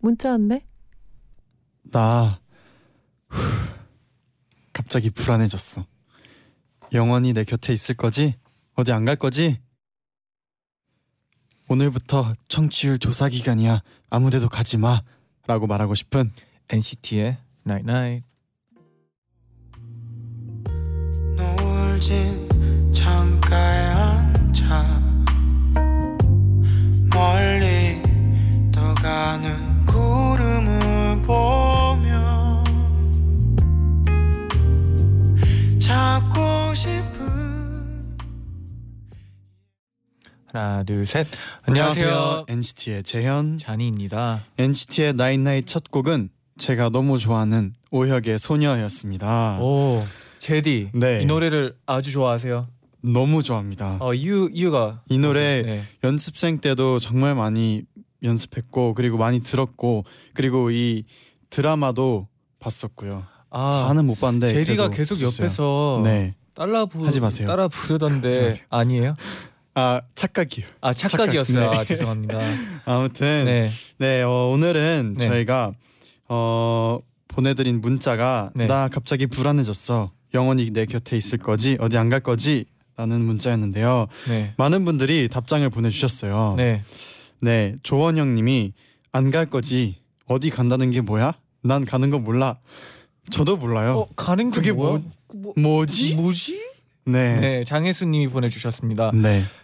문자 왔네. 나 후, 갑자기 불안해졌어. 영원히 내 곁에 있을 거지? 어디 안 갈 거지? 오늘부터 청취율 조사 기간이야. 아무데도 가지 마. 라고 말하고 싶은 NCT의 Night Night. 노을진 창가에 앉아 멀리 떠가는 찾고 싶은 하나 둘 셋. 안녕하세요. NCT의 재현. 쟈니입니다. NCT의 night night 첫 곡은 제가 너무 좋아하는 오혁의 소녀였습니다. 오 제디 네. 이 노래를 아주 좋아하세요. 너무 좋아합니다. 어 이유 이유가 이 노래 네. 연습생 때도 정말 많이 연습했고 그리고 많이 들었고 그리고 이 드라마도 봤었고요. 아 다는 못 봤는데 그래도 계속 봤었어요. 옆에서 네. 따라 부 하지 마세요. 따라 부르던데. 아니에요? 아 착각이요. 아 착각이었어요. 착각. 네. 아, 죄송합니다. 아무튼 네, 네. 어, 오늘은 네. 저희가 어, 보내드린 문자가 네. 나 갑자기 불안해졌어. 영원히 내 곁에 있을 거지 어디 안 갈 거지? 라는 문자였는데요. 네. 많은 분들이 답장을 보내주셨어요. 네. 네, 조원영님이 안 갈 거지 어디 간다는 게 뭐야? 난 가는 거 몰라. 저도 몰라요. 어 가는 게 그게 뭐야? 뭐- 뭐지? 뭐지? 네, 네, 네, 장혜수님이 보내주셨습니다.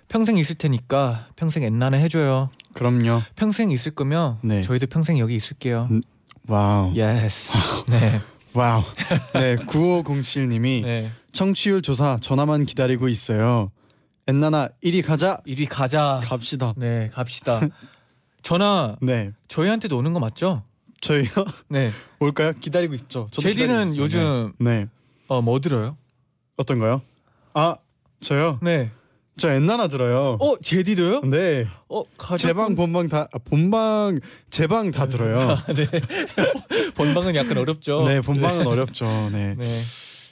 평생 있을 테니까 평생 엔나나 해줘요. 그럼요. 평생 있을 거면 네. 저희도 평생 여기 있을게요. 음, wow, yes. 네. Wow. 네, 9507님이 네. 청취율 조사 전화만 기다리고 있어요. 엔나나 이리 가자. 이리 가자. 갑시다. 네, 갑시다. 전화 네, 저희한테도 오는 거 맞죠? 저희요 네. 올까요? 기다리고 있죠. 제디는. 요즘 네. 네. 어 뭐 들어요? 어떤가요? 아 저요? 네. 저 엔나나 들어요. 어 제디도요? 네, 어 가족 제방 본방 다 아, 본방 제방 다 들어요. 네. 본방은 약간 어렵죠. 네, 본방은 어렵죠. 네. 네.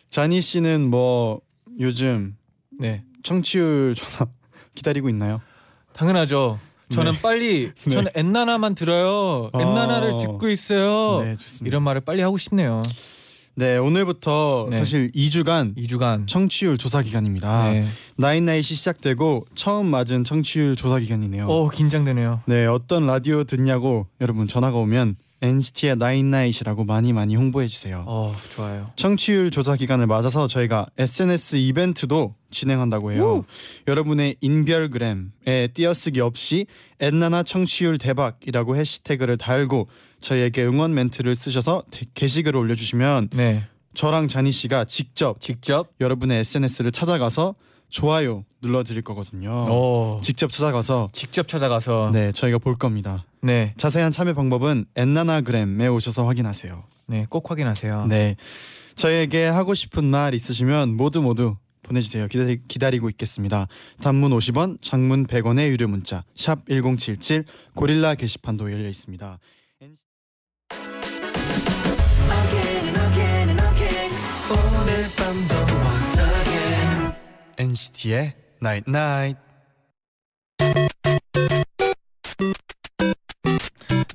자니 씨는 뭐 요즘 네. 청취율 전화 기다리고 있나요? 당연하죠. 저는 네. 빨리 네. 저는 엔나나만 들어요. 아. 엔나나를 듣고 있어요. 네, 좋습니다. 이런 말을 빨리 하고 싶네요. 네, 오늘부터 네. 사실 2주간 2주간. 청취율 조사 기간입니다. 네. 나인나잇이 시작되고 처음 맞은 청취율 조사 기간이네요. 오 긴장되네요. 네, 어떤 라디오 듣냐고 여러분 전화가 오면 NCT의 나인나잇이라고 많이 많이 홍보해 주세요. 어 좋아요. 청취율 조사 기간을 맞아서 저희가 SNS 이벤트도 진행한다고 해요. 여러분의 인별그램에 띄어쓰기 없이 엔나나 청취율 대박이라고 해시태그를 달고 저희에게 응원 멘트를 쓰셔서 대- 게시글을 올려주시면 네. 저랑 자니 씨가 직접 직접. 여러분의 SNS를 찾아가서 좋아요 눌러드릴 거거든요. 오. 직접 찾아가서 직접 찾아가서. 네. 네 저희가 볼 겁니다. 네. 자세한 참여 방법은 엔나나그램에 오셔서 확인하세요. 네, 꼭 확인하세요. 네 저희에게 하고 싶은 말 있으시면 모두 모두 보내주세요. 기다리, 기다리고 있겠습니다. 단문 50원, 장문 100원의 유료 문자 샵 #1077 고릴라 게시판도 열려 있습니다. NCT의 Night Night.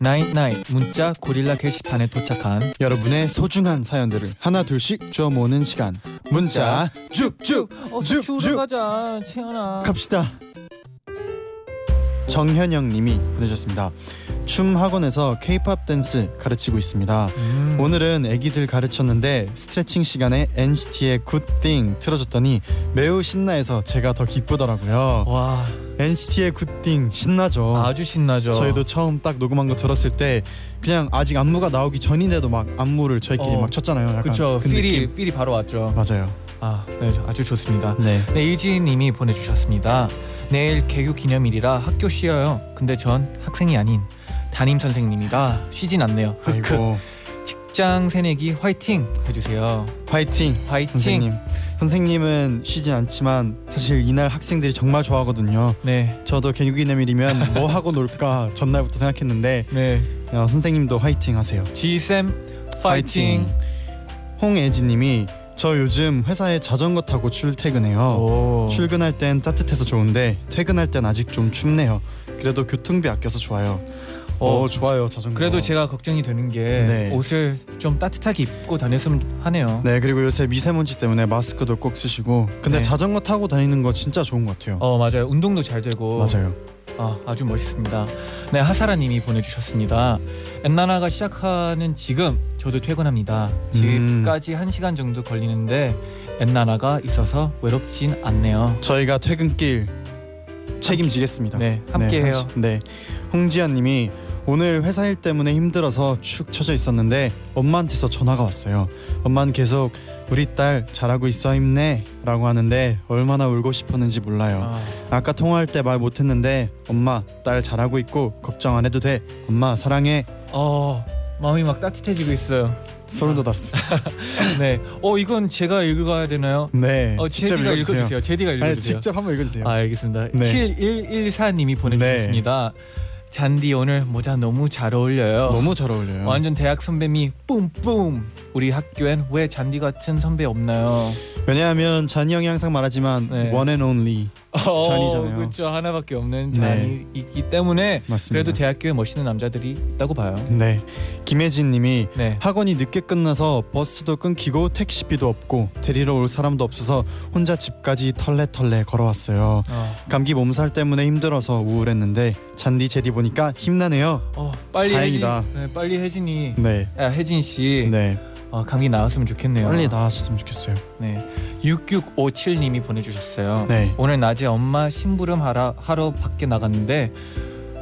Night Night 문자 고릴라 게시판에 도착한 여러분의 소중한 사연들을 하나 둘씩 주워 모으는 시간. 문자 쭉쭉 어, 쭉, 쭉 쭉. 가자, 재현아. 갑시다. 정현영님이 보내주셨습니다. 춤 학원에서 K-pop 댄스 가르치고 있습니다. 음. 오늘은 아기들 가르쳤는데 스트레칭 시간에 NCT의 Good Thing 틀어줬더니 매우 신나해서 제가 더 기쁘더라고요. 와, NCT의 굿띵 신나죠. 아주 신나죠. 어. 저희도 처음 딱 녹음한 거 들었을 때 그냥 아직 안무가 나오기 전인데도 막 안무를 저희끼리 어. 막 쳤잖아요. 약간 그쵸. 그 필이 느낌. 필이 바로 왔죠. 맞아요. 아, 네, 아주 좋습니다. 네. 네, 이지님이 보내주셨습니다. 내일 개교 기념일이라 학교 쉬어요. 근데 전 학생이 아닌 담임 선생님이라 쉬진 않네요. 아이고 직장 새내기 화이팅 해주세요. 화이팅 화이팅. 선생님. 선생님은 쉬진 않지만 사실 이날 학생들이 정말 좋아하거든요. 네, 저도 개육이내밀이면 뭐 하고 놀까 전날부터 생각했는데 네. 어, 선생님도 화이팅 하세요. 지쌤 파이팅. 홍애지님이 저 요즘 회사에 자전거 타고 출퇴근해요. 오. 출근할 땐 따뜻해서 좋은데 퇴근할 땐 아직 좀 춥네요. 그래도 교통비 아껴서 좋아요. 어, 어, 좋아요 자전거. 그래도 제가 걱정이 되는 게 네. 옷을 좀 따뜻하게 입고 다녔으면 하네요. 네 그리고 요새 미세먼지 때문에 마스크도 꼭 쓰시고 근데 네. 자전거 타고 다니는 거 진짜 좋은 것 같아요. 어 맞아요. 운동도 잘 되고 맞아요. 아, 아주 멋있습니다. 네, 하사라님이 보내주셨습니다. 엔나나가 시작하는 지금 저도 퇴근합니다. 집까지 한 시간 정도 걸리는데 엔나나가 있어서 외롭진 않네요. 저희가 퇴근길 책임지겠습니다. 네, 함께해요. 한 시- 네, 홍지연님이 오늘 회사 일 때문에 힘들어서 축 처져 있었는데 엄마한테서 전화가 왔어요. 엄마는 계속 우리 딸 잘하고 있어 힘내라고 하는데 얼마나 울고 싶었는지 몰라요. 아, 아까 통화할 때 말 못했는데 엄마 딸 잘하고 있고 걱정 안 해도 돼. 엄마 사랑해. 어, 마음이 막 따뜻해지고 있어요. 소름 돋았어. 네, 어 이건 제가 읽어야 되나요? 네. 어, 제디가 읽어주세요. 읽어주세요. 제디가 아니, 읽어주세요. 직접 한번 읽어주세요. 아, 알겠습니다. 네. 7114님이 보내주셨습니다. 잔디 오늘 모자 너무 잘 어울려요. 너무 잘 어울려요. 완전 대학 선배미 뿜뿜. 우리 학교엔 왜 잔디 같은 선배 없나요? 왜냐하면 잔이 형이 항상 말하지만 네. one and only 잔이잖아요. 그렇죠. 하나밖에 없는 네. 잔이 있기 때문에 맞습니다. 그래도 대학교에 멋있는 남자들이 있다고 봐요. 네. 김혜진 님이 네. 학원이 늦게 끝나서 버스도 끊기고 택시비도 없고 데리러 올 사람도 없어서 혼자 집까지 털레털레 걸어왔어요. 어, 감기 몸살 때문에 힘들어서 우울했는데 잔디 제디 보니까 힘나네요. 어, 빨리 다행이다. 혜진, 네, 빨리 혜진이, 네. 아, 혜진 씨, 네. 어, 감기 나왔으면 좋겠네요. 빨리 나으셨으면 좋겠어요. 네. 6657님이 보내주셨어요. 네. 오늘 낮에 엄마 심부름 하러 하러 밖에 나갔는데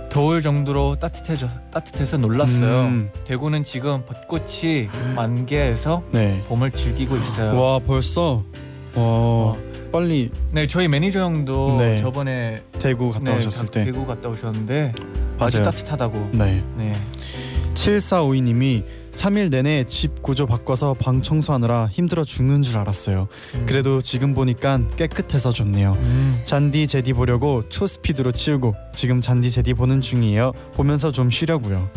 더울 정도로 따뜻해져 따뜻해서 놀랐어요. 음, 대구는 지금 벚꽃이 만개해서 네. 봄을 즐기고 있어요. 와 벌써 어, 빨리 네, 저희 매니저 형도 네. 저번에 대구 갔다 네, 오셨을 다- 때. 대구 갔다 오셨는데 아주 맞아요. 따뜻하다고. 네. 네. 7452님이 3일 내내 집 구조 바꿔서 방 청소하느라 힘들어 죽는 줄 알았어요. 음. 그래도 지금 보니까 깨끗해서 좋네요. 음. 잔디 제디 보려고 초스피드로 치우고 지금 잔디 제디 보는 중이에요. 보면서 좀 쉬려고요.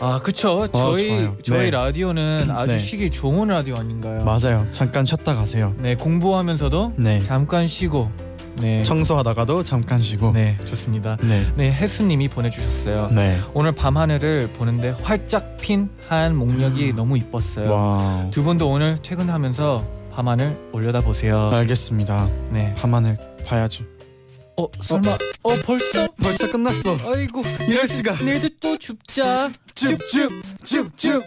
아, 그쵸. 저희 좋아요. 저희 네. 라디오는 아주 네. 쉬기 좋은 라디오 아닌가요? 맞아요. 잠깐 쉬었다 가세요. 네, 공부하면서도 네. 잠깐 쉬고. 네. 청소하다가도 잠깐 쉬고. 네, 좋습니다. 네. 네, 혜수님이 보내주셨어요. 네. 오늘 밤 하늘을 보는데 활짝 핀 하얀 목련이 너무 이뻤어요. 음. Wow. 두 분도 오늘 퇴근하면서 밤 하늘 올려다 보세요. 알겠습니다. 네. 밤하늘 봐야지. 어 설마 어 벌써 벌써 끝났어. 아이고 이럴 수가. 내일도 또 줍자. 줍줍 줍줍.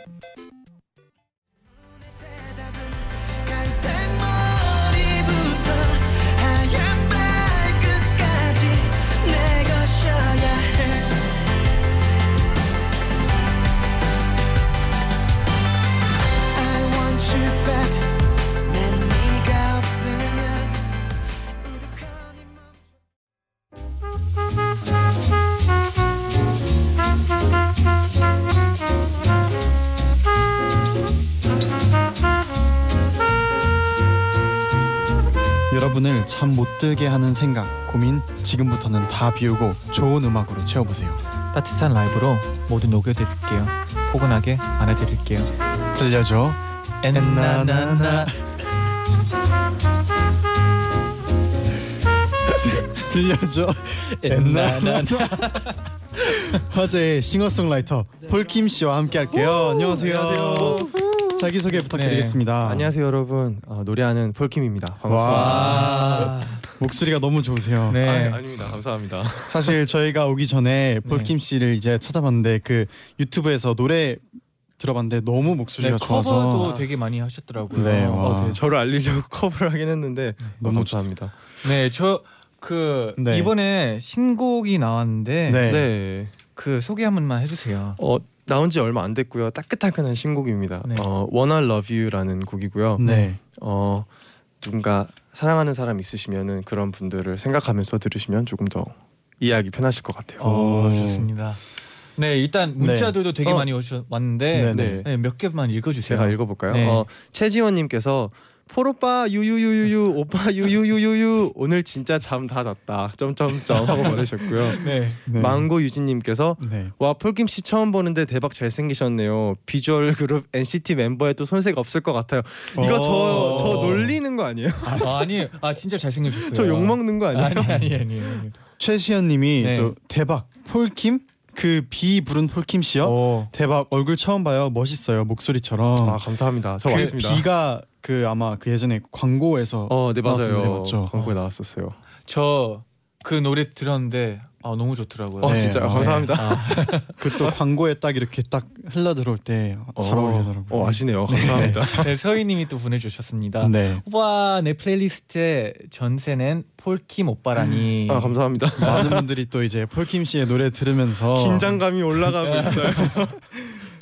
여러분을 잠 못 들게 하는 생각, 고민 지금부터는 다 비우고 좋은 음악으로 채워보세요. 따뜻한 라이브로 모두 녹여드릴게요. 포근하게 안아드릴게요. 들려줘. 엔나나나. 들려줘. 엔나나나. 화제의 싱어송라이터 폴킴 씨와 함께할게요. 안녕하세요. 안녕하세요. 자기 소개 부탁드리겠습니다. 안녕하세요 여러분 어, 노래하는 폴킴입니다 반갑습니다 와. 목소리가 너무 좋으세요. 네. 아, 아닙니다 감사합니다 사실 저희가 오기 전에 폴킴 씨를 이제 찾아봤는데 그 유튜브에서 노래 들어봤는데 너무 네, 목소리가 커버도 좋아서 되게 많이 하셨더라고요. 네, 와. 어, 네, 저를 알리려고 커버를 하긴 했는데 너무 감사합니다 네, 저그 네. 이번에 신곡이 나왔는데 네. 네, 그 소개 한 번만 해주세요. 어, 나온 지 얼마 안 됐고요 따끈따끈한 신곡입니다 네. 어, Wanna Love You라는 곡이고요 네. 어, 누군가 사랑하는 사람 있으시면은 그런 분들을 생각하면서 들으시면 조금 더 이해하기 편하실 것 같아요 어, 오. 좋습니다. 네, 일단 문자들도 되게 어. 많이 왔는데 네네. 네, 몇 개만 읽어주세요. 제가 읽어볼까요? 네. 어, 최지원님께서 폴오빠 유유유유유 오빠 유유유유유 오늘 진짜 잠 다 잤다 점점점 하고 보내셨고요. 네. 네. 망고 유진님께서 네. 와 폴킴 씨 처음 보는데 대박 잘 생기셨네요. 비주얼 그룹 NCT 멤버에 또 손색 없을 것 같아요. 이거 저 오. 저 놀리는 거 아니에요? 아, 아니, 아 진짜 잘 생기셨어요. 저 욕 먹는 거 아니에요? 아니 아니 아니. 아니. 최시현님이 네. 또 대박 폴킴 그 비 부른 폴킴 씨요. 오. 대박 얼굴 처음 봐요. 멋있어요 목소리처럼. 아 감사합니다. 저 그 왔습니다. 비가 그 아마 그 예전에 광고에서 어, 네 노래 맞아요. 맞죠? 광고에 나왔었어요. 저 그 노래 들었는데 아 너무 좋더라고요. 어, 네, 진짜요? 어, 감사합니다. 그또 광고에 딱 이렇게 딱 흘러 들어올 때잘 어, 어울리더라고요. 어, 아시네요. 감사합니다. 네, 서희님이 또 보내주셨습니다. 네. 와, 내 playlist에 전세 낸 폴킴 오빠라니. 아 감사합니다. 많은 분들이 또 이제 폴킴 씨의 노래 들으면서 긴장감이 올라가고 있어요.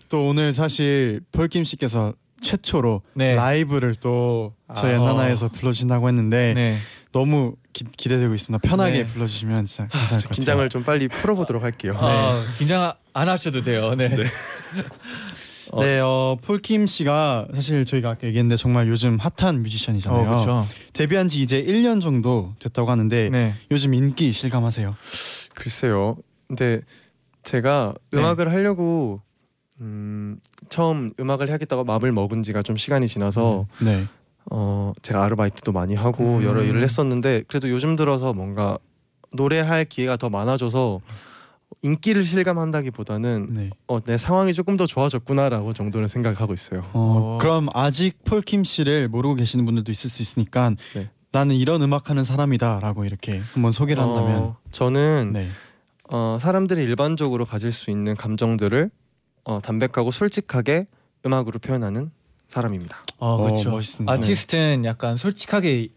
또 오늘 사실 폴킴 씨께서 최초로 네. 라이브를 또 저희 아. 엔나나에서 불러주신다고 했는데 네. 너무 기, 기대되고 있습니다. 편하게 네. 불러주시면 진짜 감사할 것 같아요. 긴장을 좀 빨리 풀어보도록 할게요. 아, 긴장 안 하셔도 돼요. 네. 네, 어, 폴킴 씨가 사실 저희가 아까 얘기했는데 정말 요즘 핫한 뮤지션이잖아요. 어, 그렇죠. 데뷔한 지 이제 1년 정도 됐다고 하는데 네. 요즘 인기 실감하세요? 글쎄요. 근데 제가 네. 음악을 하려고 음, 처음 음악을 하겠다고 마음을 먹은 지가 좀 시간이 지나서 네. 어, 제가 아르바이트도 많이 하고 음. 여러 일을 했었는데 그래도 요즘 들어서 뭔가 노래할 기회가 더 많아져서 인기를 실감한다기보다는 네. 어, 내 상황이 조금 더 좋아졌구나라고 정도는 생각하고 있어요. 어, 어. 그럼 아직 폴킴 씨를 모르고 계시는 분들도 있을 수 있으니까 네. 나는 이런 음악하는 사람이다라고 이렇게 한번 소개를 한다면 어, 저는 네. 어, 사람들이 일반적으로 가질 수 있는 감정들을 어, 담백하고 솔직하게 음악으로 표현하는 사람입니다. 아, 어, 그렇죠. 멋있습니다. 아티스트는 약간 솔직하게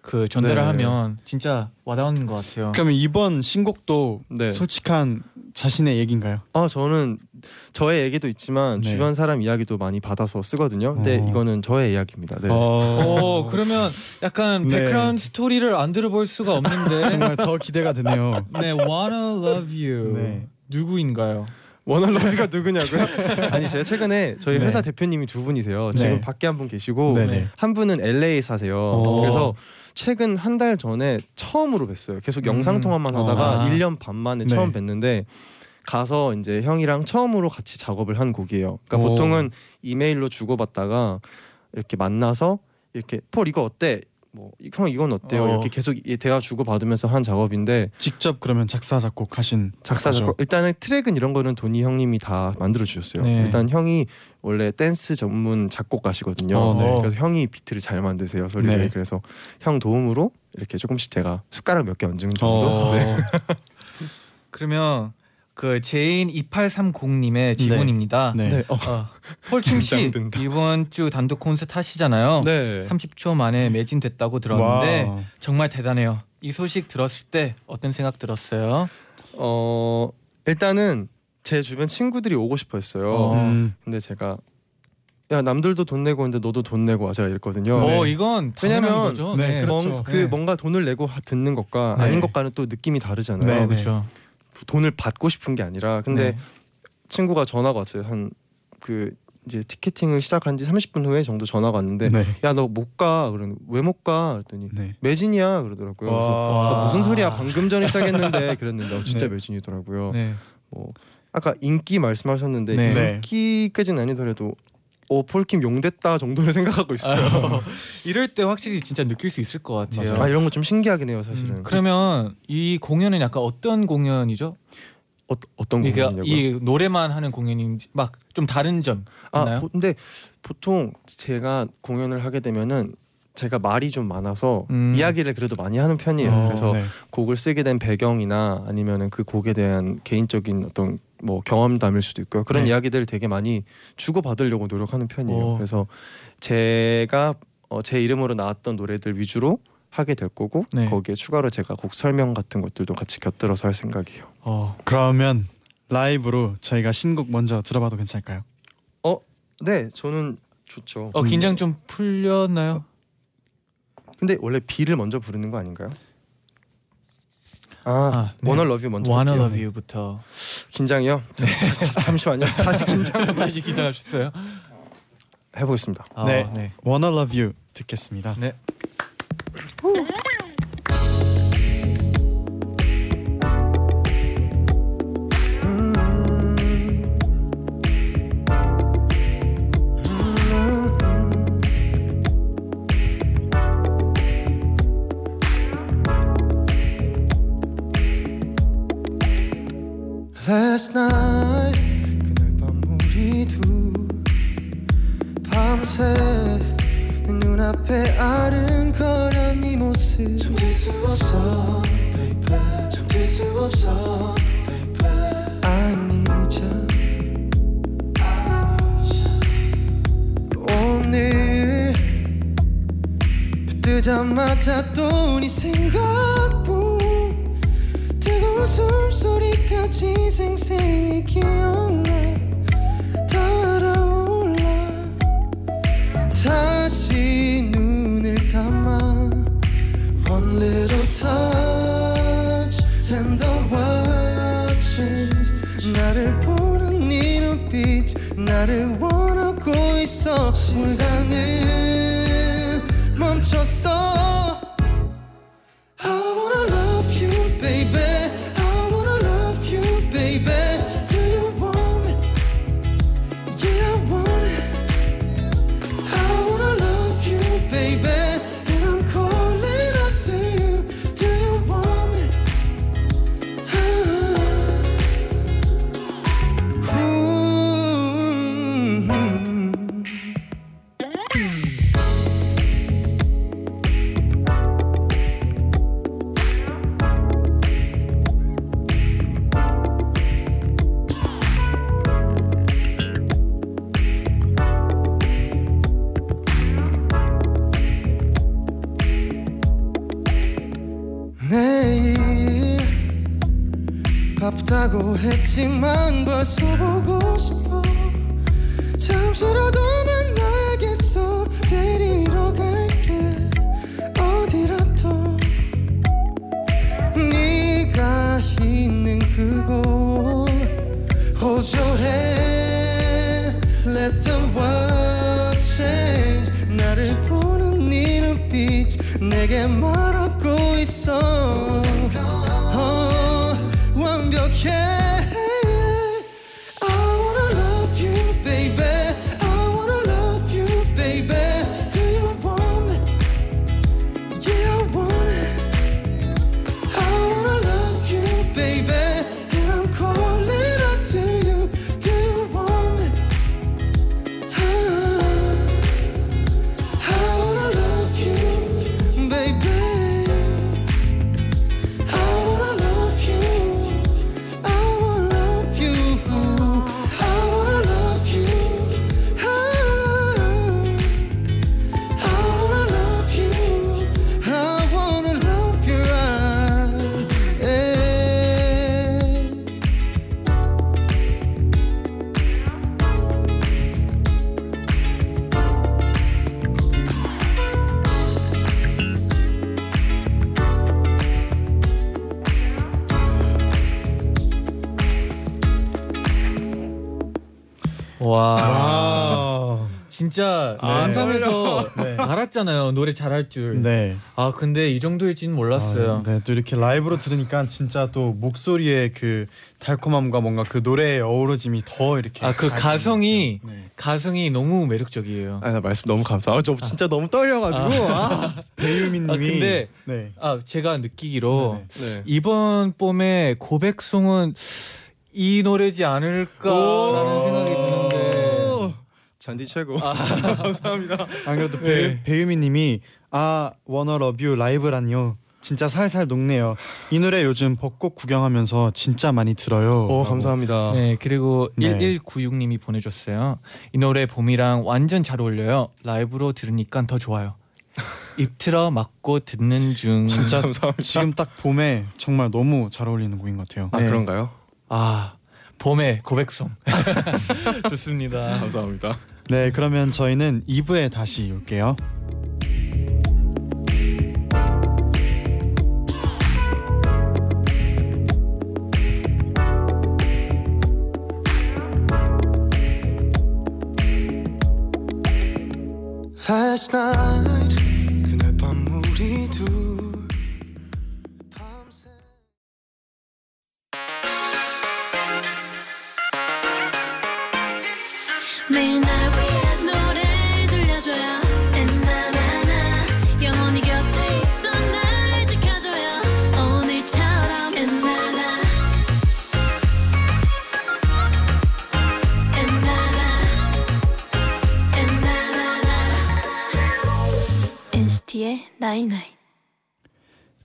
그 전달을 네. 하면 진짜 와닿는 것 같아요. 그러면 이번 신곡도 네. 솔직한 자신의 얘기인가요? 아 저는 저의 얘기도 있지만 네. 주변 사람 이야기도 많이 받아서 쓰거든요. 근데 어. 이거는 저의 이야기입니다. 네. 어, 그러면 약간 네. background story를 안 들어볼 수가 없는데. 정말 더 기대가 되네요. 네, Wanna Love You. 네. 누구인가요? Wanna Love You가 누구냐고요? 아니 제가 최근에 저희 네. 회사 대표님이 두 분이세요. 네. 지금 밖에 한 분 계시고 네네. 한 분은 LA 사세요. 어. 그래서 최근 한 달 전에 처음으로 뵀어요. 계속 영상 통화만 하다가 아. 1년 반 만에 네. 처음 뵀는데 가서 이제 형이랑 처음으로 같이 작업을 한 곡이에요. 그러니까 오. 보통은 이메일로 주고받다가 이렇게 만나서 이렇게 폴 이거 어때? 뭐형 이건 어때요? 어. 이렇게 계속 이 대화 주고 받으면서 한 작업인데 직접 그러면 작사 작곡 하신 작사 거죠? 작곡 일단은 트랙은 이런 거는 도니 형님이 다 만들어 주셨어요. 네. 일단 형이 원래 댄스 전문 작곡가시거든요. 어, 네. 그래서 형이 비트를 잘 만드세요 소리를. 네. 그래서 형 도움으로 이렇게 조금씩 제가 숟가락 몇 개 얹은 정도. 어. 네. 그러면 그 제인 2830님의 질문입니다. 네. 네. 어. 어, 폴킴 씨 긴장된다. 이번 주 단독 콘서트 하시잖아요. 네. 30초 만에 매진됐다고 들었는데 와. 정말 대단해요. 이 소식 들었을 때 어떤 생각 들었어요? 어 일단은 제 주변 친구들이 오고 싶어했어요. 어. 음, 근데 제가 야 남들도 돈 내고 있는데 너도 돈 내고 와 제가 이랬거든요. 어 이건 당연한 왜냐면- 거죠. 네, 네, 그렇죠. 뭔- 그 네. 뭔가 돈을 내고 하- 듣는 것과 네. 아닌 것과는 또 느낌이 다르잖아요. 네, 어, 네. 그렇죠. 돈을 받고 싶은 게 아니라 근데 네. 친구가 전화가 왔어요. 한그 이제 티켓팅을 시작한 지 30분 후에 정도 전화가 왔는데 네. 야너 못 가. 그러는 왜 못 가? 그랬더니 네. 매진이야 그러더라고요. 그래서 와. 아, 무슨 소리야? 방금 전에 시작했는데 그랬는데 어, 진짜 네. 매진이더라고요. 네. 뭐 아까 인기 말씀하셨는데 네. 네. 인기까지는 아니더라도 어 폴킴 용됐다 정도를 생각하고 있어요. 이럴 때 확실히 진짜 느낄 수 있을 것 같아요. 아 이런 거 좀 신기하긴 해요 사실은. 음, 그러면 이 공연은 약간 어떤 공연이죠? 어, 어떤 공연이냐고요? 이 노래만 하는 공연인지 막 좀 다른 점아 있나요? 보, 근데 보통 제가 공연을 하게 되면은 제가 말이 좀 많아서 음. 이야기를 그래도 많이 하는 편이에요. 어, 그래서 네. 곡을 쓰게 된 배경이나 아니면은 그 곡에 대한 개인적인 어떤 뭐 경험담일 수도 있고요. 그런 네. 이야기들을 되게 많이 주고 받으려고 노력하는 편이에요. 오. 그래서 제가 어, 제 이름으로 나왔던 노래들 위주로 하게 될 거고 네. 거기에 추가로 제가 곡 설명 같은 것들도 같이 곁들여서 할 생각이에요. 어. 그러면 라이브로 저희가 신곡 먼저 들어봐도 괜찮을까요? 네, 저는 좋죠. 어 긴장 좀 풀렸나요? 근데 원래 비를 먼저 부르는 거 아닌가요? 아, 네. Wanna Love You 먼저 Wanna. Love You부터 긴장이요? 잠시만요. 다시 긴장 다시 기다려주세요. 해보겠습니다. 아, 네. 네. Wanna Love You 듣겠습니다. 네. Last night. 그날 밤 우리 둘 밤새 내 눈앞에 아른거려 네 모습. 잠들 수 없어 baby. 잠들 수 없어 baby. I need 오늘 뜨자마자 또 네 생각뿐 뜨거운 숨소리까지 생생히 기억나. 달아올라. 다시 눈을 감아. One little touch and the change 나를 보는 네 눈빛 나를 원하고 있어. 물가는 멈췄어 바쁘다고 했지만 벌써 보고 싶어. 잠시라도 만나겠어. 데리러 갈게. 어디라도. 네가 있는 그곳. 호조해. Let the world change. 나를 보는 네 눈빛. 내게 말하고 있어 어, 완 와. 아, 진짜 네. 영상에서 네. 알았잖아요. 노래 잘할 줄. 네. 아 근데 이 정도일지는 몰랐어요. 아, 네, 또 이렇게 라이브로 들으니까 진짜 또 목소리의 그 달콤함과 뭔가 그 노래의 어우러짐이 더 이렇게 아그잘 가성이. 네. 가성이 너무 매력적이에요. 아, 나 말씀 너무 감사. 아, 저 진짜 너무 떨려가지고. 아. 배유민님이 아, 근데- 네. 아 제가 느끼기로 네네. 네. 이번 봄의 고백송은 이 노래지 않을까라는 생각이 드는데. 잔디 최고. 아, 감사합니다. 안 그래도 네. 배유, 배유민님이 아 원어 러뷰 라이브라니요. 진짜 살살 녹네요. 이 노래 요즘 벚꽃 구경하면서 진짜 많이 들어요. 오 감사합니다. 네 그리고 네. 1196님이 보내줬어요. 이 노래 봄이랑 완전 잘 어울려요. 라이브로 들으니까 더 좋아요. 입 틀어 막고 듣는 중. 진짜 감사합니다. 지금 딱 봄에 정말 너무 잘 어울리는 곡인 것 같아요. 아 네. 그런가요? 아 봄의 고백송. 좋습니다. 감사합니다. 네, 그러면 저희는 2부에 다시 올게요. Last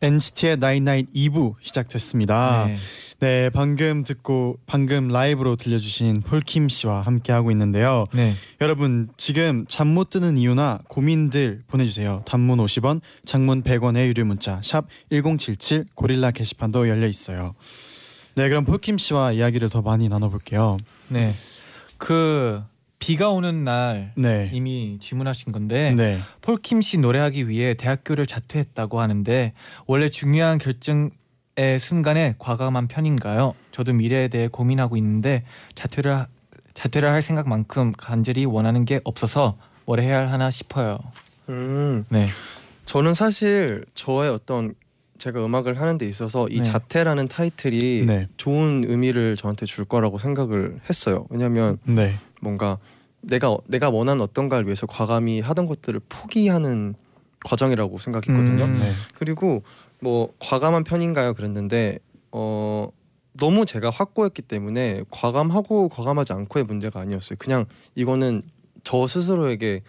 NCT의 나인나인 2부 시작됐습니다. 네. 네, 방금 듣고 방금 라이브로 들려주신 폴킴 씨와 함께 하고 있는데요. 네. 여러분 지금 잠 못 드는 이유나 고민들 보내주세요. 단문 50원, 장문 100원의 유료 문자 샵 #1077 고릴라 게시판도 열려 있어요. 네, 그럼 폴킴 씨와 이야기를 더 많이 나눠볼게요. 네. 그 비가 오는 날 네, 이미 질문하신 건데 네, 폴킴 씨 노래하기 위해 대학교를 자퇴했다고 하는데 원래 중요한 결정의 순간에 과감한 편인가요? 저도 미래에 대해 고민하고 있는데 자퇴를 하- 자퇴를 할 생각만큼 간절히 원하는 게 없어서 뭘 해야 하나 싶어요. 음, 네. 저는 사실 저의 어떤 제가 음악을 하는 데 있어서 이 네. 자태라는 타이틀이 네, 좋은 의미를 저한테 줄 거라고 생각을 했어요. 왜냐하면 네, 뭔가 내가 내가 원하는 어떤가를 위해서 과감히 하던 것들을 포기하는 과정이라고 생각했거든요. 음. 네, 그리고 뭐 과감한 편인가요? 그랬는데 어 너무 제가 확고했기 때문에 과감하고 과감하지 않고의 문제가 아니었어요. 그냥 이거는 저 스스로에게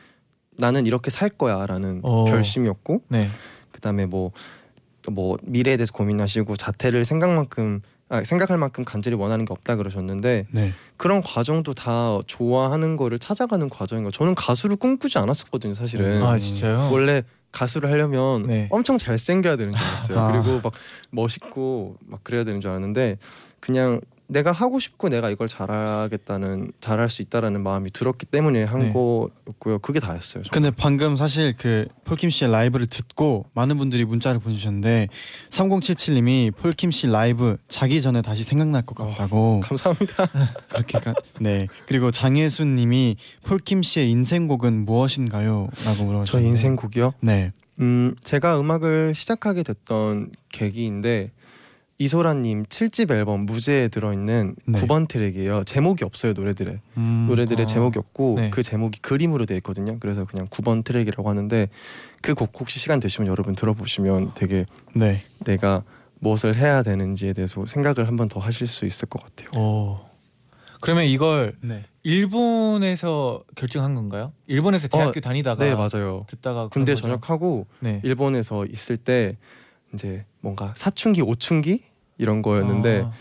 나는 이렇게 살 거야라는 어. 결심이었고 네. 그다음에 뭐뭐 미래에 대해서 고민하시고 자퇴를 생각만큼 아, 생각할 만큼 간절히 원하는 게 없다 그러셨는데 네, 그런 과정도 다 좋아하는 거를 찾아가는 과정인 거. 저는 가수를 꿈꾸지 않았었거든요, 사실은. 아 진짜요? 원래 가수를 하려면 네. 엄청 잘 생겨야 되는 줄 알았어요. 아. 그리고 막 멋있고 막 그래야 되는 줄 알았는데 그냥 내가 하고 싶고 내가 이걸 잘하겠다는 잘할 수 있다라는 마음이 들었기 때문에 한 네. 거였고요. 그게 다였어요. 저는. 근데 방금 사실 그 폴킴 씨의 라이브를 듣고 많은 분들이 문자를 보내주셨는데 3077님이 폴킴 씨 라이브 자기 전에 다시 생각날 것 같다고 감사합니다. 그렇게 가, 네 그리고 장혜수님이 폴킴 씨의 인생곡은 무엇인가요?라고 물어주셨는데 저 인생 곡이요. 네 음, 제가 음악을 시작하게 됐던 계기인데 이소라님 7집 앨범 무제에 들어있는 네. 9번 트랙이에요. 제목이 없어요 노래들에. 음, 노래들의 아. 제목이 없고 네. 그 제목이 그림으로 되어 있거든요. 그래서 그냥 9번 트랙이라고 하는데 그 곡 혹시 시간 되시면 여러분 들어보시면 되게 네 내가 무엇을 해야 되는지에 대해서 생각을 한번 더 하실 수 있을 것 같아요. 오. 그러면 이걸 네. 일본에서 결정한 건가요? 일본에서 대학교 다니다가 네 맞아요. 듣다가 군대 거죠? 전역하고 네. 일본에서 있을 때 이제 뭔가 사춘기 오춘기 이런 거였는데 아,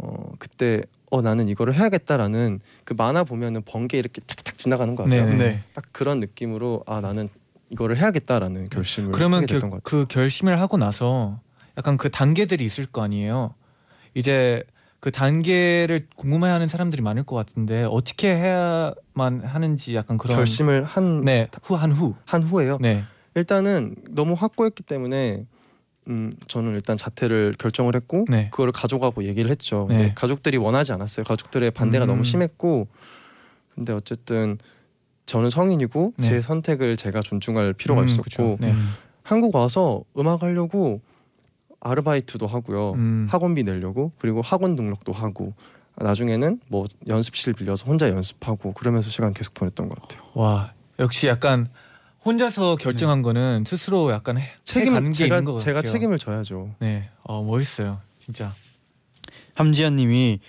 어 그때 어 나는 이거를 해야겠다라는 그 만화 보면은 번개 이렇게 탁탁 지나가는 거 아세요? 네. 네. 딱 그런 느낌으로 아 나는 이거를 해야겠다라는 결심을 그러면 하게 결, 됐던 것 같아요. 그 결심을 하고 나서 약간 그 단계들이 있을 거 아니에요. 이제 그 단계를 궁금해하는 사람들이 많을 것 같은데 어떻게 해야만 하는지 약간 그런 결심을 한 네, 후 한 후. 한 후에요. 네. 일단은 너무 확고했기 때문에 음 저는 일단 자퇴를 결정을 했고 네. 그거를 가족하고 얘기를 했죠. 네. 근데 가족들이 원하지 않았어요. 가족들의 반대가 음. 너무 심했고 근데 어쨌든 저는 성인이고 네. 제 선택을 제가 존중할 필요가 음, 있었고. 네. 음, 한국 와서 음악 하려고 아르바이트도 하고요. 음. 학원비 내려고 그리고 학원 등록도 하고 나중에는 뭐 연습실 빌려서 혼자 연습하고 그러면서 시간 계속 보냈던 것 같아요. 와, 역시 약간 혼자서 결정한 거는 스스로 약간 해, 책임을 게 제가 있는 것 제가 같아요. 책임을 져야죠. 네. 어, 멋있어요. 진짜. 함지연님이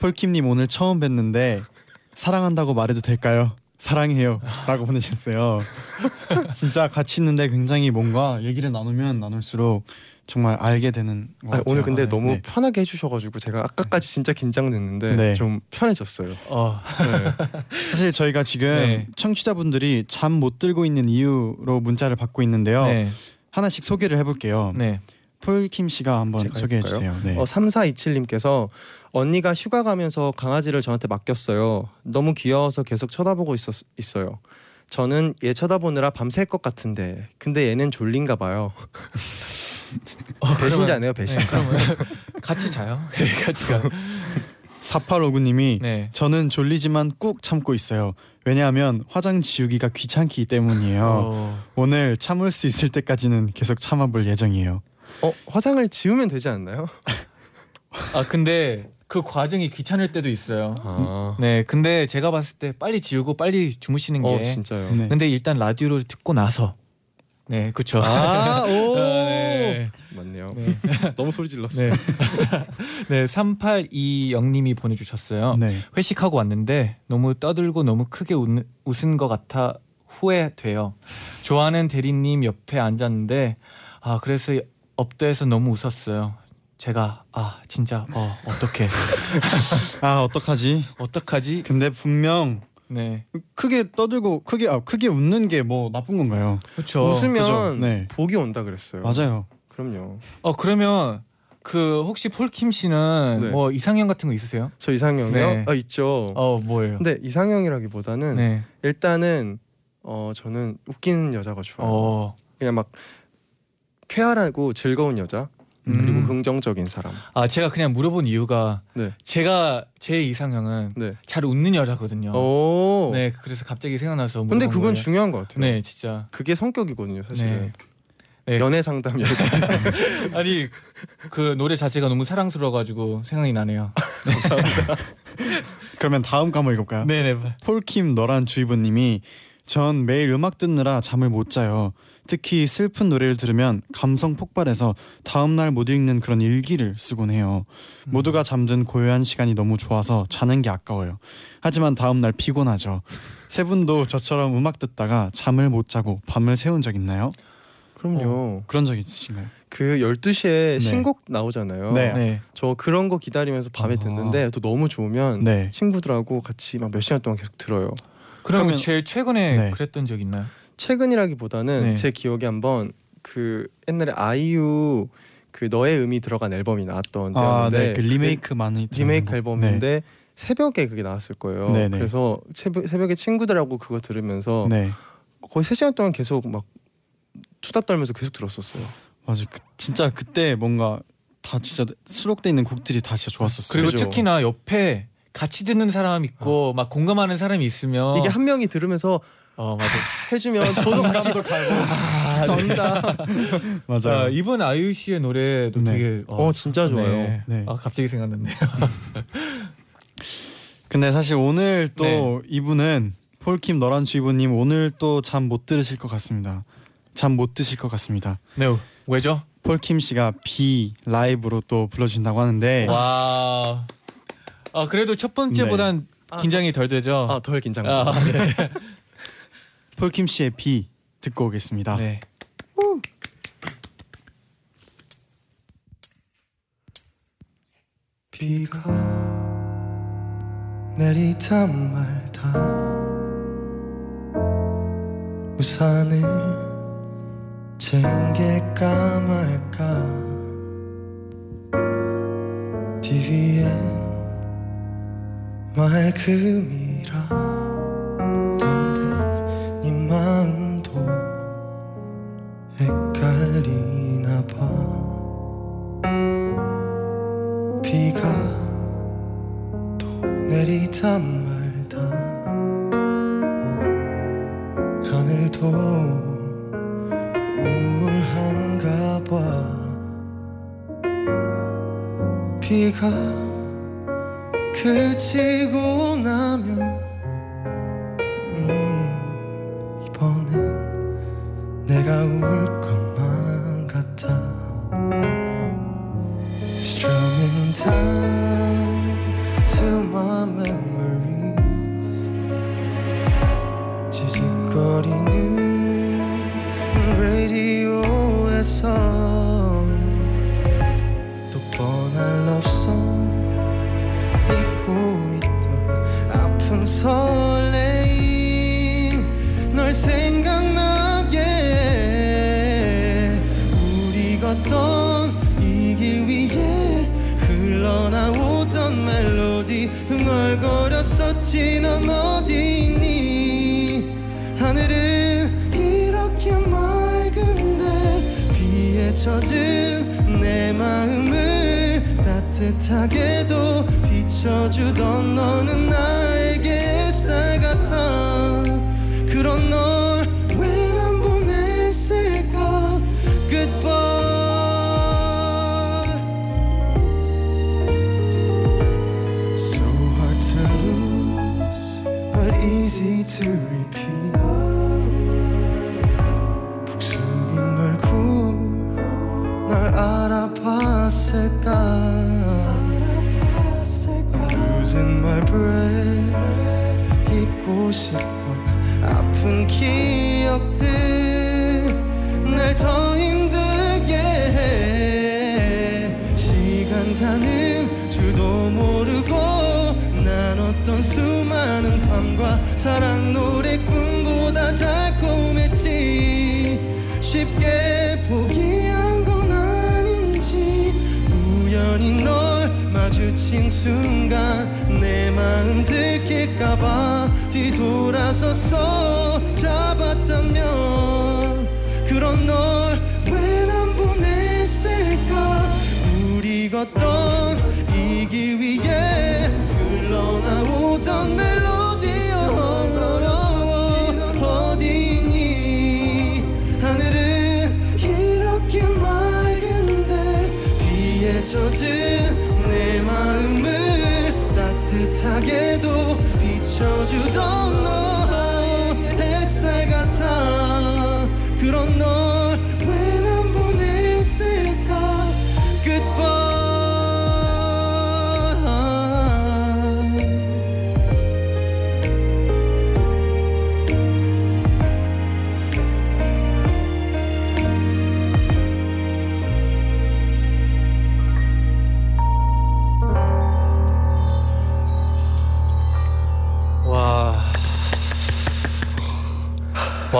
폴킴님 오늘 처음 뵀는데 사랑한다고 말해도 될까요? 사랑해요라고 보내셨어요. 진짜 같이 있는데 굉장히 뭔가 얘기를 나누면 나눌수록 정말 알게 되는 것 아니, 같아요. 오늘 근데 아, 너무 네. 편하게 해주셔가지고 제가 아까까지 진짜 긴장됐는데 네. 좀 편해졌어요. 어. 사실 저희가 지금 네. 청취자분들이 잠 못 들고 있는 이유로 문자를 받고 있는데요. 네. 하나씩 소개를 해볼게요. 네. 폴킴 씨가 한번 소개해? 주세요. 네. 어, 3427님께서 언니가 휴가 가면서 강아지를 저한테 맡겼어요. 너무 귀여워서 계속 쳐다보고 있었, 있어요. 저는 얘 쳐다보느라 밤샐 것 같은데 근데 얘는 졸린가 봐요. 어, 배신자네요 배신자. 네, 같이 자요. 네, 같이 가. 4859님이 네. 저는 졸리지만 꾹 참고 있어요. 왜냐하면 화장 지우기가 귀찮기 때문이에요. 어, 오늘 참을 수 있을 때까지는 계속 참아볼 예정이에요. 어 화장을 지우면 되지 않나요? 아 근데 그 과정이 귀찮을 때도 있어요. 아, 네, 근데 제가 봤을 때 빨리 지우고 빨리 주무시는 게. 어 진짜요. 네. 근데 일단 라디오를 듣고 나서. 네, 그렇죠. 아, 오. 네. 맞네요. 네. 너무 소리 질렀어요. 네. 네, 3820님이 보내주셨어요. 네. 회식하고 왔는데 너무 떠들고 너무 크게 웃, 웃은 것 같아 후회돼요. 좋아하는 대리님 옆에 앉았는데 아 그래서 업도에서 너무 웃었어요. 제가 아 진짜 어 어떻게 아 어떡하지? 어떡하지? 근데 분명 네, 크게 떠들고 크게 아 크게 웃는 게 뭐 나쁜 건가요? 그렇죠. 웃으면 그죠? 네. 복이 온다 그랬어요. 맞아요. 그럼요. 어 그러면 그 혹시 폴킴 씨는 네. 뭐 이상형 같은 거 있으세요? 저 이상형이요? 네. 아 있죠. 어 뭐예요? 근데 이상형이라기보다는 네. 일단은 어 저는 웃기는 여자가 좋아요. 어. 그냥 막 쾌활하고 즐거운 여자 그리고 음. 긍정적인 사람. 아 제가 그냥 물어본 이유가 네. 제가 제 이상형은 네. 잘 웃는 여자거든요. 오. 네, 그래서 갑자기 생각나서. 근데 그건 거예요. 중요한 것 같아요. 네, 진짜. 그게 성격이거든요, 사실은. 네. 네. 연애 상담 이렇게. 아니 그 노래 자체가 너무 사랑스러워가지고 생각이 나네요. 그러면 다음 거 한번 읽어볼까요? 네네. 폴킴 너란 주의보님이 전 매일 음악 듣느라 잠을 못 자요. 특히 슬픈 노래를 들으면 감성 폭발해서 다음 날 못 읽는 그런 일기를 쓰곤 해요. 모두가 잠든 고요한 시간이 너무 좋아서 자는 게 아까워요. 하지만 다음 날 피곤하죠. 세 분도 저처럼 음악 듣다가 잠을 못 자고 밤을 새운 적 있나요? 그럼요. 그런 적 있으신가요? 그 12시에 네. 신곡 나오잖아요. 네. 네. 저 그런 거 기다리면서 밤에 아. 듣는데 또 너무 좋으면 네. 친구들하고 같이 막 몇 시간 동안 계속 들어요. 그러면 그러면- 제일 최근에 네. 그랬던 적 있나요? 최근이라기보다는 네. 제 기억에 한번 그 옛날에 아이유 그 너의 음이 들어간 앨범이 나왔던 아, 때였는데 네. 그 리메이크 많이 그 리메이크. 앨범인데 새벽에 그게 나왔을 거예요. 네, 네. 그래서 새벽, 새벽에 친구들하고 그거 들으면서 네. 네. 거의 3시간 동안 계속 막 수다 떨면서 계속 들었었어요. 맞아. 그, 진짜 그때 뭔가 다 진짜 수록돼 있는 곡들이 다 진짜 좋았었어요. 그리고 그죠. 특히나 옆에 같이 듣는 사람 있고 막 공감하는 사람이 있으면 이게 한 명이 들으면서 어 맞아. 해주면 저도 같이 아, 전다. 맞아요. 아, 이번 아이유 씨의 노래도 네. 되게 어, 진짜 좋아요. 네. 네. 아 갑자기 생각났네요. 근데 사실 오늘 또 네. 이분은 폴킴 너란 주의보님 오늘 또 잠 못 들으실 것 같습니다. 잠 못 드실 것 같습니다. 네. 왜죠? 폴킴 씨가 비 라이브로 또 불러주신다고 하는데 와. 아 그래도 첫 번째보단 네. 긴장이 덜 되죠. 아, 덜 긴장. 아, 네. 폴킴 씨의 비 듣고 오겠습니다. 네. 비가 내리다 말다 우산을 챙길까 말까? TV엔 맑음이라 Strumming down to my memories 지직거리는 라디오에서 따뜻하게도 비춰 비춰주던 너는 나 breath 잊고 싶던 아픈 기억들 날 더 힘들게 해. 시간 가는 줄도 모르고 나눴던 수많은 밤과 사랑 노래 꿈보다 달콤했지. 쉽게 포기한 건 아닌지 우연히 널 마주친 순간 내 마음 들킬까봐 뒤돌아서서 잡았다면 그런 널 왜 난 보냈을까? 우리 걷던 따뜻하게도 비춰주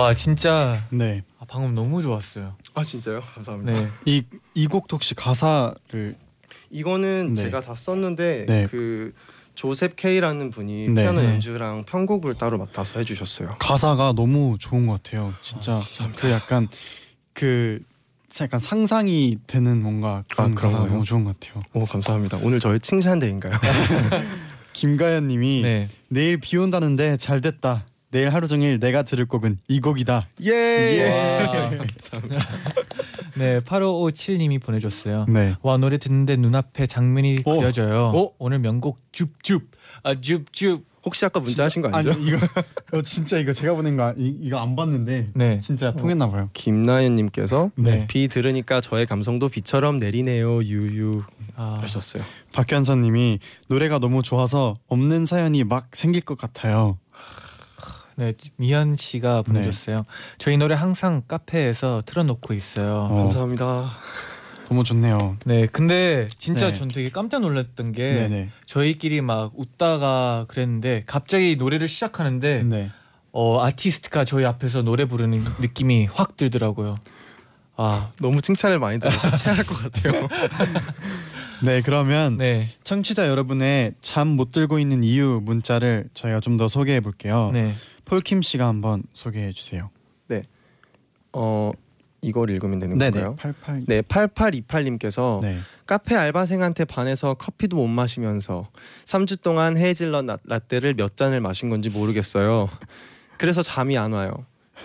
와 진짜 네. 아, 방금 너무 좋았어요. 아 진짜요? 감사합니다. 네. 이 이 곡도 혹시 가사를 이거는 네. 제가 다 썼는데 네. 그 조셉 K라는 분이 네. 피아노 네. 연주랑 편곡을 따로 맡아서 해주셨어요. 가사가 너무 좋은 것 같아요. 진짜 그 약간 그 약간 상상이 되는 뭔가 그런 아, 가사가 그런가요? 너무 좋은 것 같아요. 오 감사합니다. 오늘 저의 칭찬 대인가요? 김가연님이 네. 내일 비 온다는데 잘 됐다. 내일 하루 종일 내가 들을 곡은 이 곡이다. 예. 와. 네, 8557님이 보내줬어요. 네. 와 노래 듣는데 눈앞에 장면이 오. 그려져요. 오. 오늘 명곡 줍줍 아 줍줍. 혹시 아까 문자 하신 거 아니죠? 아니 이거 어, 진짜 이거 제가 보낸 거 아- 이, 이거 안 봤는데 네. 진짜 통했나 봐요. 김나연님께서 네. 비 들으니까 저의 감성도 비처럼 내리네요 유유 아, 하셨어요. 박현선님이 노래가 너무 좋아서 없는 사연이 막 생길 것 같아요. 네 미연 씨가 보내줬어요. 저희 노래 항상 카페에서 틀어놓고 있어요. 어, 감사합니다. 너무 좋네요. 네, 근데 진짜 네. 전 되게 깜짝 놀랐던 게 네네. 저희끼리 막 웃다가 그랬는데 갑자기 노래를 시작하는데 네. 어 아티스트가 저희 앞에서 노래 부르는 느낌이 확 들더라고요. 아, 너무 칭찬을 많이 들어서 체할 것 같아요. 네 그러면 네, 청취자 여러분의 잠 못 들고 있는 이유 문자를 저희가 좀 더 소개해 볼게요. 네, 폴킴 씨가 한번 소개해 주세요. 어 이걸 읽으면 되는 네네. 건가요? 88. 네, 8828님께서 네. 카페 알바생한테 반해서 커피도 못 마시면서 3주 동안 헤이즐넛 라- 라떼를 몇 잔을 마신 건지 모르겠어요. 그래서 잠이 안 와요.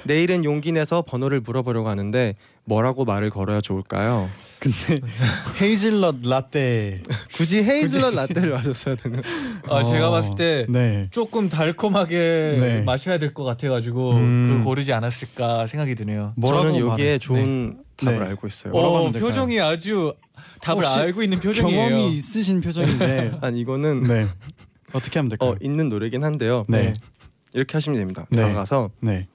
내일은 용기 내서 번호를 물어보려고 하는데 뭐라고 말을 걸어야 좋을까요? 근데 헤이즐넛 라떼. 굳이 헤이즐넛 라떼를 마셨어야 되는. 아 어, 제가 봤을 때 네. 조금 달콤하게 네. 마셔야 될 것 같아가지고 음. 그걸 고르지 않았을까 생각이 드네요. 저는 여기에 말해- 좋은 답을 네. 알고 있어요. 어? 표정이 아주 답을 알고 있는 표정이에요. 경험이 있으신 표정인데. 아니 이거는 네. 어떻게 하면 될까요? 어 있는 노래긴 한데요. 네. 이렇게 하시면 됩니다. 네. 나가서 네.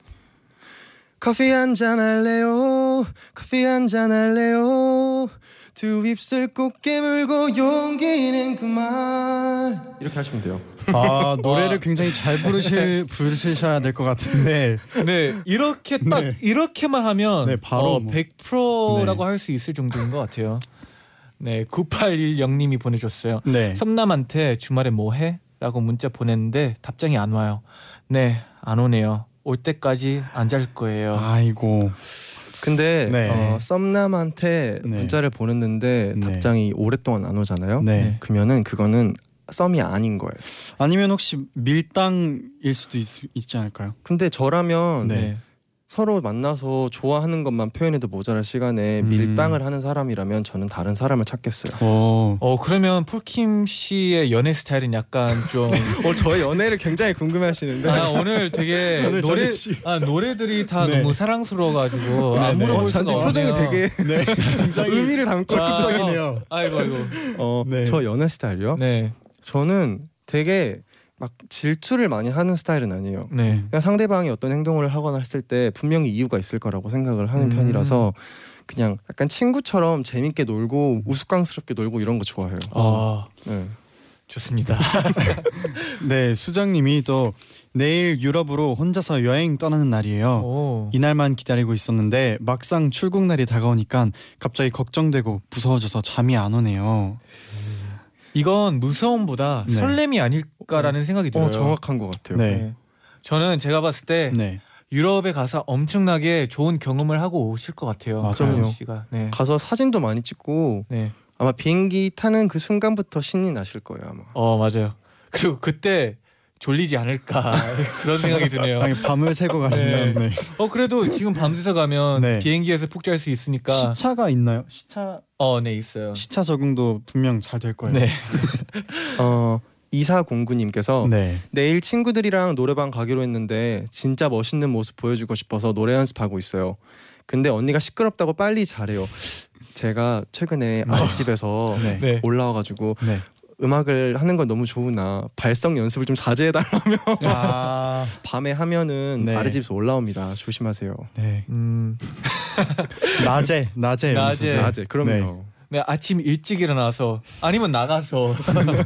커피 한 잔 할래요 커피 한 잔 할래요 두 입술 꼭 깨물고 용기는 그말 이렇게 하시면 돼요 아 노래를 굉장히 잘 부르실 부르셔야 될 것 같은데. 네 이렇게 딱 네. 이렇게만 하면 네, 바로 어, 뭐. 100%라고 네. 할수 있을 정도인 것 같아요. 네 9810님이 보내줬어요. 네. 섬남한테 주말에 뭐해? 라고 문자 보냈는데 답장이 안 와요. 네 안 오네요. 올 때까지 안 잘 거예요. 아이고. 근데 네. 어, 썸남한테 네. 문자를 보냈는데 네. 답장이 오랫동안 안 오잖아요 네. 네. 그러면은 그거는 썸이 아닌 거예요. 아니면 혹시 밀당일 수도 있, 있지 않을까요? 근데 저라면 네. 서로 만나서 좋아하는 것만 표현해도 모자랄 시간에 음. 밀당을 하는 사람이라면 저는 다른 사람을 찾겠어요. 오. 어 그러면 폴킴 씨의 연애 스타일은 약간 좀 어, 저의 연애를 굉장히 궁금해하시는데 아, 오늘 되게 오늘 노래 아, 노래들이 다 네. 너무 사랑스러워가지고 안 네, 네. 물어볼 어, 수가 잔디 없네요. 표정이 되게 네. 굉장히 의미를 담고. 적극적이네요. 아 이고 아이고. 어, 네. 저 연애 스타일이요? 네, 저는 되게 막 질투를 많이 하는 스타일은 아니에요. 네. 그냥 상대방이 어떤 행동을 하거나 했을 때 분명히 이유가 있을 거라고 생각을 하는 음. 편이라서 그냥 약간 친구처럼 재밌게 놀고 우스꽝스럽게 놀고 이런 거 좋아해요. 아 네. 좋습니다. 네, 수정님이 또 내일 유럽으로 혼자서 여행 떠나는 날이에요. 오. 이날만 기다리고 있었는데 막상 출국 날이 다가오니까 갑자기 걱정되고 무서워져서 잠이 안 오네요. 이건 무서움보다 네. 설렘이 아닐까라는 생각이 들어요. 어 정확한 것 같아요. 네. 네. 저는 제가 봤을 때 네. 유럽에 가서 엄청나게 좋은 경험을 하고 오실 것 같아요. 맞아요. 씨가. 네. 가서 사진도 많이 찍고 네. 아마 비행기 타는 그 순간부터 신이 나실 거예요 아마. 어 맞아요. 그리고 그때 졸리지 않을까 그런 생각이 드네요. 아니, 밤을 새고 가시면 네. 어 그래도 지금 밤새서 가면 네. 비행기에서 푹 잘 수 있으니까. 시차가 있나요? 시차 어, 네 있어요. 시차 적응도 분명 잘 될 거예요. 네. 어 이사공구님께서 네. 내일 친구들이랑 노래방 가기로 했는데 진짜 멋있는 모습 보여주고 싶어서 노래 연습하고 있어요. 근데 언니가 시끄럽다고 빨리 잘해요. 제가 최근에 아랫집에서 네. 네. 올라와가지고 네. 음악을 하는 건 너무 좋으나 발성 연습을 좀 자제해 달라며 아. 밤에 하면은 네. 아랫집에서 올라옵니다. 조심하세요. 네. 음. 낮에 낮에 낮에. 연습을. 낮에 그럼요. 네 아침 일찍 일어나서 아니면 나가서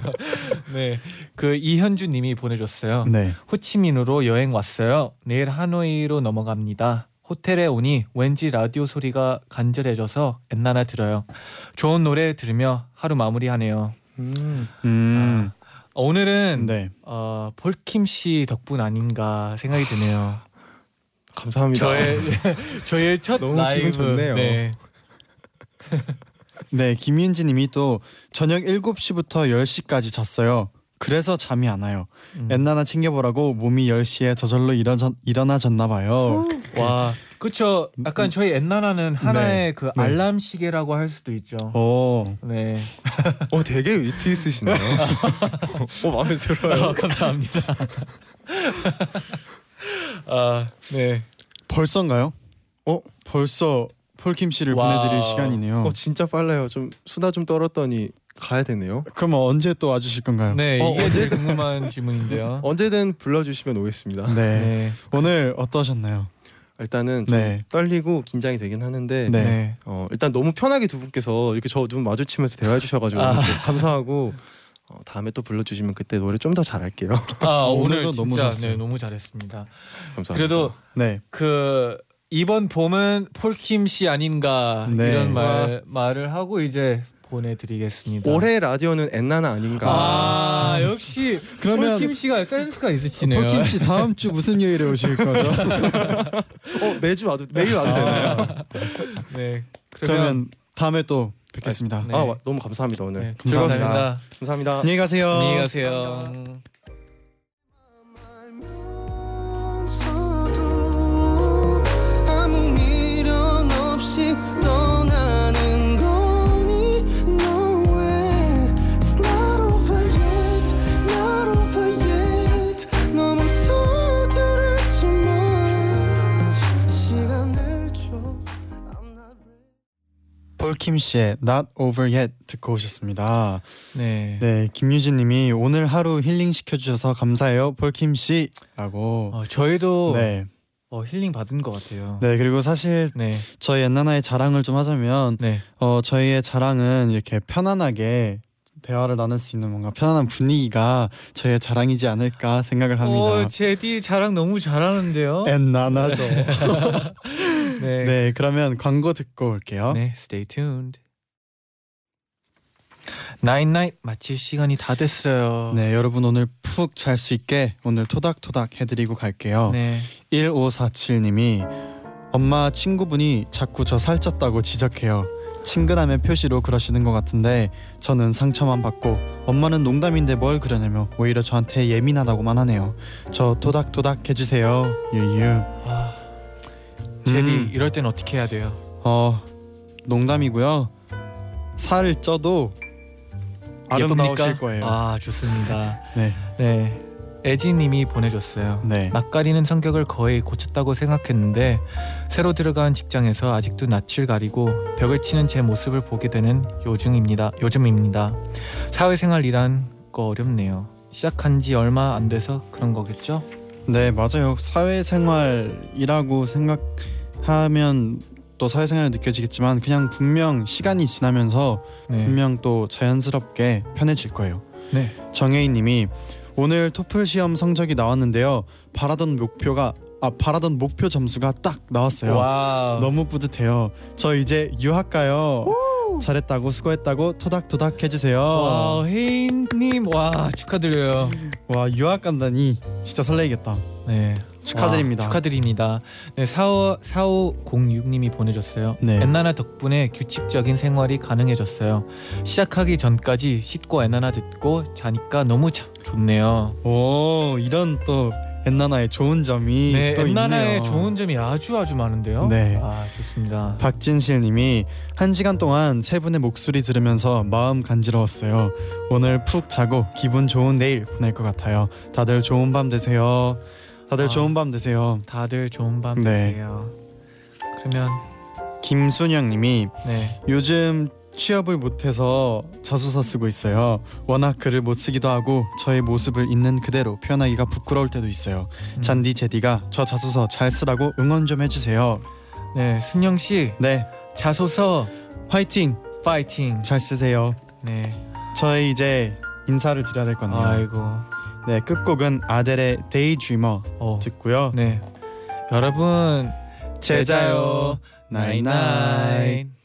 네 그 이현주 님이 보내줬어요. 네. 호치민으로 여행 왔어요. 내일 하노이로 넘어갑니다. 호텔에 오니 왠지 라디오 소리가 간절해져서 엔나나 들어요. 좋은 노래 들으며 하루 마무리하네요. 음, 음. 아, 오늘은 네. 어, 폴킴 씨 덕분 아닌가 생각이 드네요. 감사합니다. 저의 저의 첫 너무 라이브 기분 좋네요. 네. 네, 김윤지 님이 또 저녁 7시부터 10시까지 잤어요. 그래서 잠이 안 와요. 음. 엔나나 챙겨보라고 몸이 10시에 저절로 일어나, 일어나졌나 봐요. 와, 그쵸. 약간 저희 엔나나는 하나의 그 네. 알람 시계라고 할 수도 있죠. 오. 네. 어 되게 위트 있으시네요. 어 마음에 들어요. 아, 감사합니다. 아, 네. 벌써인가요? 어? 벌써 폴킴 씨를 wow. 보내드릴 시간이네요. 어 진짜 빨라요. 좀 수다 좀 떨었더니 가야 되네요. 그러면 언제 또 와주실 건가요? 네, 어, 이게 제일 궁금한 질문인데요. 언제든 불러주시면 오겠습니다. 네. 네. 오늘 어떠셨나요? 일단은 좀 네. 떨리고 긴장이 되긴 하는데 네. 네. 어, 일단 너무 편하게 두 분께서 이렇게 저 눈 마주치면서 대화해 주셔가지고 아. 감사하고 어, 다음에 또 불러주시면 그때 노래 좀 더 잘할게요. 아, 오늘 오늘도 진짜 너무 좋았어요. 네, 너무 잘했습니다. 감사합니다. 그래도 네. 그 이번 봄은 폴킴 씨 아닌가 네. 이런 말 말을 하고 이제 보내드리겠습니다. 올해 라디오는 엔나나 아닌가. 아 역시 그러면- 폴킴 씨가 센스가 있으시네요. 폴킴 씨 다음 주 무슨 요일에 오실 거죠? 어 매주 와도 매일 와도 되나요? 네. 그러면, 그러면 다음에 또 뵙겠습니다. 네. 아 와, 너무 감사합니다 오늘. 네, 즐거웠습니다. 감사합니다. 감사합니다. 안녕히 가세요. 안녕히 가세요. 폴킴 씨의 Not Over Yet 듣고 오셨습니다. 네. 네, 김유진 님이 오늘 하루 힐링 시켜 주셔서 감사해요. 폴킴 씨라고. 어, 저희도 네. 어, 힐링 받은 것 같아요. 네, 그리고 사실 네. 저희 엔나나의 자랑을 좀 하자면 네. 어 저희의 자랑은 이렇게 편안하게 대화를 나눌 수 있는 뭔가 편안한 분위기가 저희의 자랑이지 않을까 생각을 합니다. 어, 제디 자랑 너무 잘하는데요. 엔나나죠. 네. 네, 그러면 광고 듣고 올게요. 네, stay tuned. night night 마칠 시간이 다 됐어요. 네, 여러분 오늘 푹 잘 수 있게 오늘 토닥토닥 해드리고 갈게요. 네. 1547님이 엄마 친구분이 자꾸 저 살쪘다고 지적해요. 친근함의 표시로 그러시는 것 같은데 저는 상처만 받고 엄마는 농담인데 뭘 그러냐며 오히려 저한테 예민하다고만 하네요. 저 토닥토닥 해주세요. 유유. 아, 제디 음. 이럴 땐 어떻게 해야 돼요? 어 농담이고요. 살 쪄도 아름다우실? 거예요. 아 좋습니다. 네, 네, 애지님이 보내줬어요. 네. 낯가리는 성격을 거의 고쳤다고 생각했는데 새로 들어간 직장에서 아직도 낯을 가리고 벽을 치는 제 모습을 보게 되는 요즘입니다. 요즘입니다. 사회생활이란 거 어렵네요. 시작한 지 얼마 안 돼서 그런 거겠죠? 네 맞아요. 사회생활이라고 생각하면 또 사회생활이 느껴지겠지만 그냥 분명 시간이 지나면서 네. 분명 또 자연스럽게 편해질 거예요. 네. 정혜인님이 오늘 토플 시험 성적이 나왔는데요. 바라던 목표가 아 바라던 목표 점수가 딱 나왔어요. 와. 너무 뿌듯해요. 저 이제 유학 가요 잘했다고 수고했다고 토닥토닥 해주세요 와, 혜인님 와 축하드려요. 와 유학 간다니 진짜 설레겠다 네. 축하드립니다 와, 축하드립니다. 네, 45, 4506님이 보내줬어요. 네. 엔나나 덕분에 규칙적인 생활이 가능해졌어요. 시작하기 전까지 씻고 엔나나 듣고 자니까 너무 자, 좋네요. 오 이런 또 엔나나의 좋은 점이 네, 또 엔나나의 있네요. 좋은 점이 아주 아주 많은데요. 네. 아 좋습니다. 박진실님이 한 시간 동안 세 분의 목소리 들으면서 마음 간지러웠어요. 오늘 푹 자고 기분 좋은 내일 보낼 것 같아요. 다들 좋은 밤 되세요. 다들 아. 좋은 밤 되세요. 다들 좋은 밤 네. 되세요. 그러면 김순영님이 네. 요즘 취업을 못해서 자소서 쓰고 있어요. 워낙 글을 못 쓰기도 하고 저의 모습을 있는 그대로 표현하기가 부끄러울 때도 있어요. 음. 잔디 제디가 저 자소서 잘 쓰라고 응원 좀 해주세요. 네, 순영 씨 네, 자소서 화이팅 파이팅. 잘 쓰세요. 네. 저희 이제 인사를 드려야 될 건데요. 아이고. 네, 끝곡은 아델의 Daydreamer 어. 듣고요. 네. 여러분 제자요 나잇나잇.